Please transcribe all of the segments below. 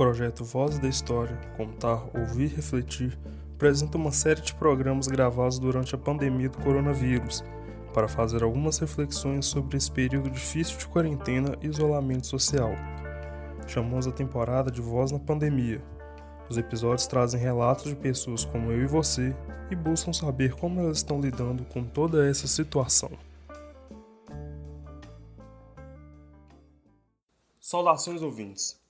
projeto Voz da História, Contar, Ouvir Refletir, apresenta uma série de programas gravados durante a pandemia do coronavírus, para fazer algumas reflexões sobre esse período difícil de quarentena e isolamento social. Chamamos a temporada de Voz na Pandemia. Os episódios trazem relatos de pessoas como eu e você e buscam saber como elas estão lidando com toda essa situação. Saudações ouvintes!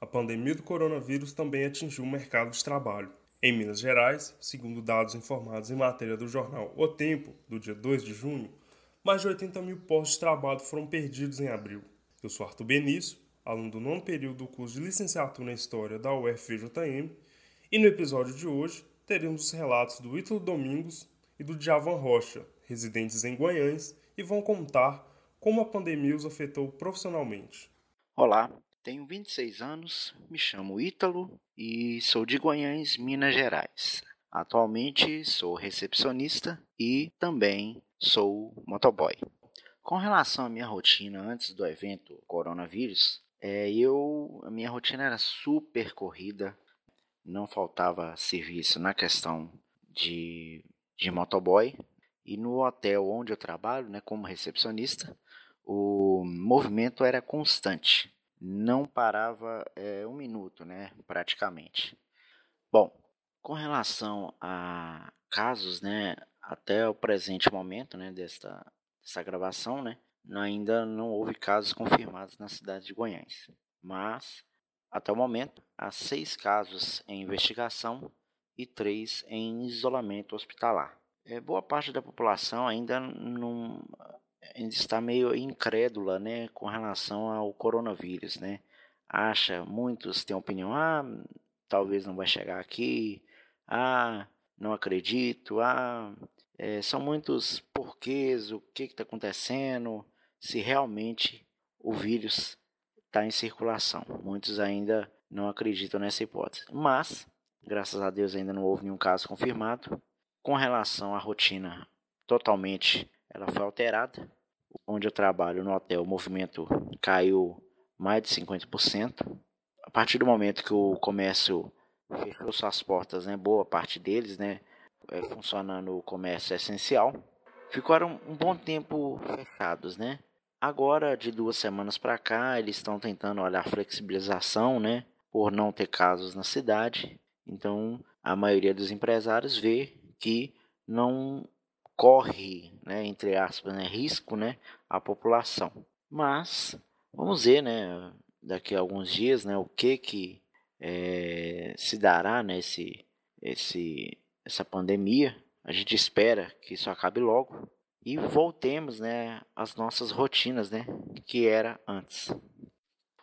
A pandemia do coronavírus também atingiu o mercado de trabalho. Em Minas Gerais, segundo dados informados em matéria do jornal O Tempo, do dia 2 de junho, mais de 80 mil postos de trabalho foram perdidos em abril. Eu sou Arthur Benício, aluno do nono período do curso de licenciatura em História da UFVJM, e no episódio de hoje teremos os relatos do Ítalo Domingos e do Djavan Rocha, residentes em Guanhães, e vão contar como a pandemia os afetou profissionalmente. Olá, tenho 26 anos, me chamo Ítalo e sou de Guanhães, Minas Gerais. Atualmente sou recepcionista e também sou motoboy. Com relação à minha rotina antes do evento coronavírus, é, eu a minha rotina era super corrida, não faltava serviço na questão de, de motoboy e no hotel onde eu trabalho, né, como recepcionista, o movimento era constante não parava é, um minuto, né, praticamente. Bom, com relação a casos, né, até o presente momento, né, desta, dessa gravação, né, ainda não houve casos confirmados na cidade de Goiás. Mas, até o momento, há seis casos em investigação e três em isolamento hospitalar. É, boa parte da população ainda não ainda está meio incrédula, né, com relação ao coronavírus, né? Acha, muitos têm opinião, ah, talvez não vai chegar aqui, ah, não acredito, ah, é, são muitos porquês, o que está acontecendo, se realmente o vírus está em circulação. Muitos ainda não acreditam nessa hipótese, mas, graças a Deus, ainda não houve nenhum caso confirmado. Com relação à rotina, totalmente ela foi alterada onde eu trabalho no hotel, o movimento caiu mais de 50%. A partir do momento que o comércio fechou suas portas, né, boa parte deles, né, é, funcionando o comércio essencial, ficaram um bom tempo fechados, né? Agora, de duas semanas para cá, eles estão tentando olhar flexibilização, né, por não ter casos na cidade. Então, a maioria dos empresários vê que não corre, né, entre aspas, né, risco, né, à população. Mas vamos ver, né, daqui a alguns dias, né, o que que é, se dará nesse né, esse essa pandemia. A gente espera que isso acabe logo e voltemos, né, às nossas rotinas, né, que era antes.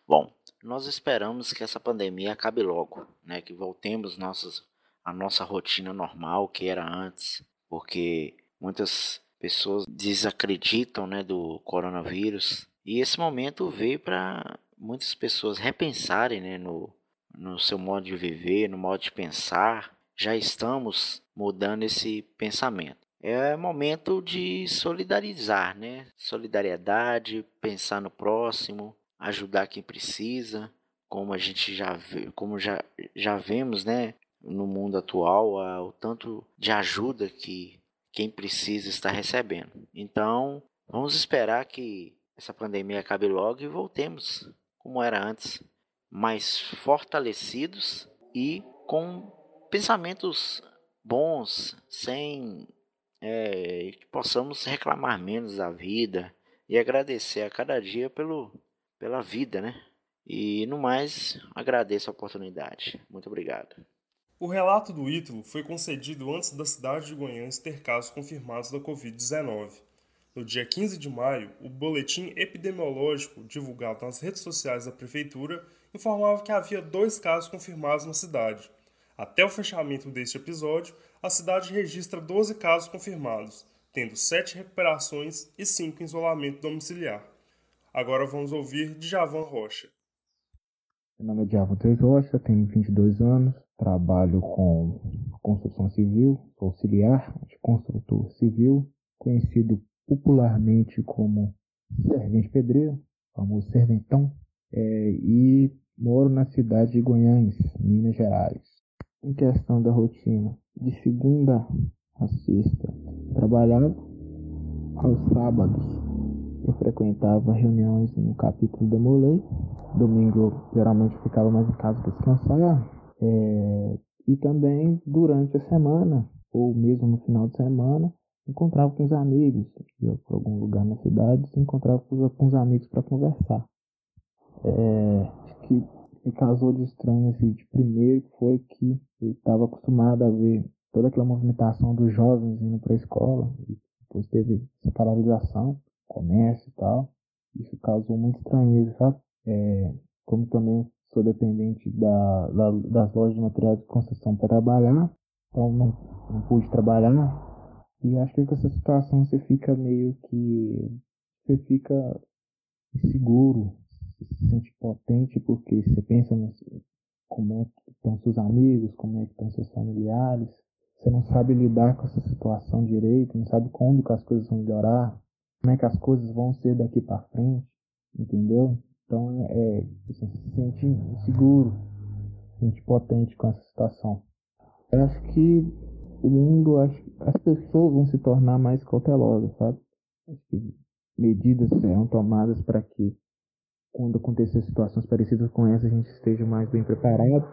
Bom, nós esperamos que essa pandemia acabe logo, né, que voltemos nossas a nossa rotina normal que era antes, porque Muitas pessoas desacreditam né, do coronavírus. E esse momento veio para muitas pessoas repensarem né, no, no seu modo de viver, no modo de pensar. Já estamos mudando esse pensamento. É momento de solidarizar, né? Solidariedade, pensar no próximo, ajudar quem precisa, como a gente já vê, como já, já vemos, né, no mundo atual, o tanto de ajuda que quem precisa está recebendo. Então, vamos esperar que essa pandemia acabe logo e voltemos como era antes, mais fortalecidos e com pensamentos bons, sem é, que possamos reclamar menos da vida e agradecer a cada dia pelo, pela vida, né? E no mais, agradeço a oportunidade. Muito obrigado. O relato do Ítalo foi concedido antes da cidade de Goiânia ter casos confirmados da Covid-19. No dia 15 de maio, o boletim epidemiológico divulgado nas redes sociais da prefeitura informava que havia dois casos confirmados na cidade. Até o fechamento deste episódio, a cidade registra 12 casos confirmados, tendo 7 recuperações e 5 em isolamento domiciliar. Agora vamos ouvir Djavan Rocha. Meu nome é Djavan Rocha, tenho 22 anos, Trabalho com construção civil, sou auxiliar de construtor civil, conhecido popularmente como servente pedreiro, famoso serventão. É, e Moro na cidade de Goiânia, Minas Gerais. Em questão da rotina, de segunda a sexta, trabalhava aos sábados. Eu frequentava reuniões no capítulo da Molei. Domingo geralmente ficava mais em casa descansar. É, e também durante a semana, ou mesmo no final de semana, encontrava com os amigos. Ia para algum lugar na cidade, se encontrava com os amigos para conversar. É, que me causou de estranho assim, de primeiro foi que eu estava acostumado a ver toda aquela movimentação dos jovens indo para a escola, e depois teve essa paralisação, comércio e tal. Isso causou muito estranheza, sabe? É, como também sou dependente da, da, das lojas de materiais de construção para trabalhar, então não, não pude trabalhar. E acho que com essa situação você fica meio que. Você fica inseguro, se sente potente porque você pensa no, como é que estão seus amigos, como é que estão seus familiares. Você não sabe lidar com essa situação direito, não sabe quando que as coisas vão melhorar, como é que as coisas vão ser daqui para frente, entendeu? Então é, é você se sente inseguro, se sente potente com essa situação. Eu acho que o mundo, acho, as pessoas vão se tornar mais cautelosas, sabe? Acho que medidas serão tomadas para que quando acontecer situações parecidas com essa, a gente esteja mais bem preparado.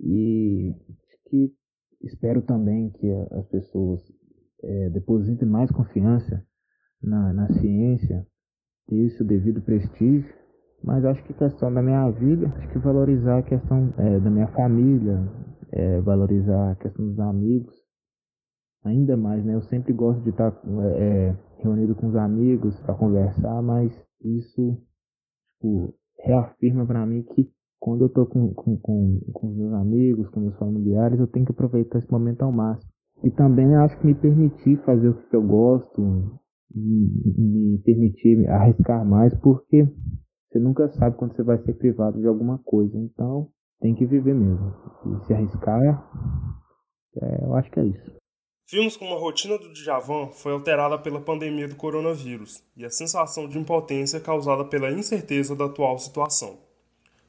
E que espero também que as pessoas é, depositem mais confiança na, na ciência, ter o devido prestígio. Mas acho que questão da minha vida, acho que valorizar a questão é, da minha família, é, valorizar a questão dos amigos, ainda mais, né? Eu sempre gosto de estar é, reunido com os amigos para conversar, mas isso tipo, reafirma para mim que quando eu tô com, com, com, com meus amigos, com meus familiares, eu tenho que aproveitar esse momento ao máximo. E também acho que me permitir fazer o que eu gosto, me permitir arriscar mais, porque você nunca sabe quando você vai ser privado de alguma coisa. Então, tem que viver mesmo. E se arriscar, é, eu acho que é isso. Vimos como a rotina do Djavan foi alterada pela pandemia do coronavírus e a sensação de impotência causada pela incerteza da atual situação.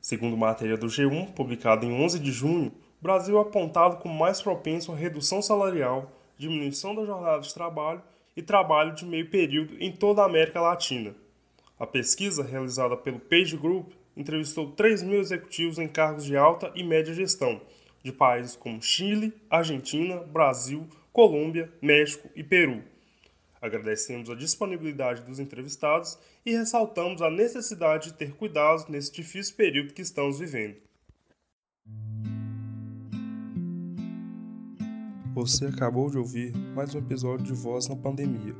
Segundo matéria do G1, publicada em 11 de junho, o Brasil é apontado como mais propenso à redução salarial, diminuição da jornada de trabalho e trabalho de meio período em toda a América Latina. A pesquisa, realizada pelo Page Group, entrevistou 3 mil executivos em cargos de alta e média gestão, de países como Chile, Argentina, Brasil, Colômbia, México e Peru. Agradecemos a disponibilidade dos entrevistados e ressaltamos a necessidade de ter cuidado nesse difícil período que estamos vivendo. Você acabou de ouvir mais um episódio de Voz na Pandemia,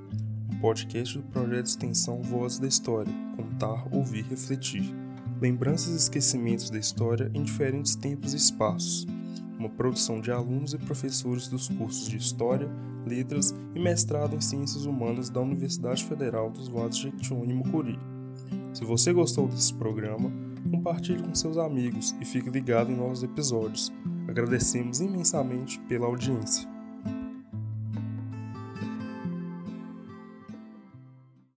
podcast do projeto de extensão Voz da História Contar, Ouvir, Refletir. Lembranças e esquecimentos da história em diferentes tempos e espaços uma produção de alunos e professores dos cursos de História, Letras e Mestrado em Ciências Humanas da Universidade Federal dos Vales de Jequitinhonha e Mucuri. Se você gostou desse programa, compartilhe com seus amigos e fique ligado em novos episódios. Agradecemos imensamente pela audiência.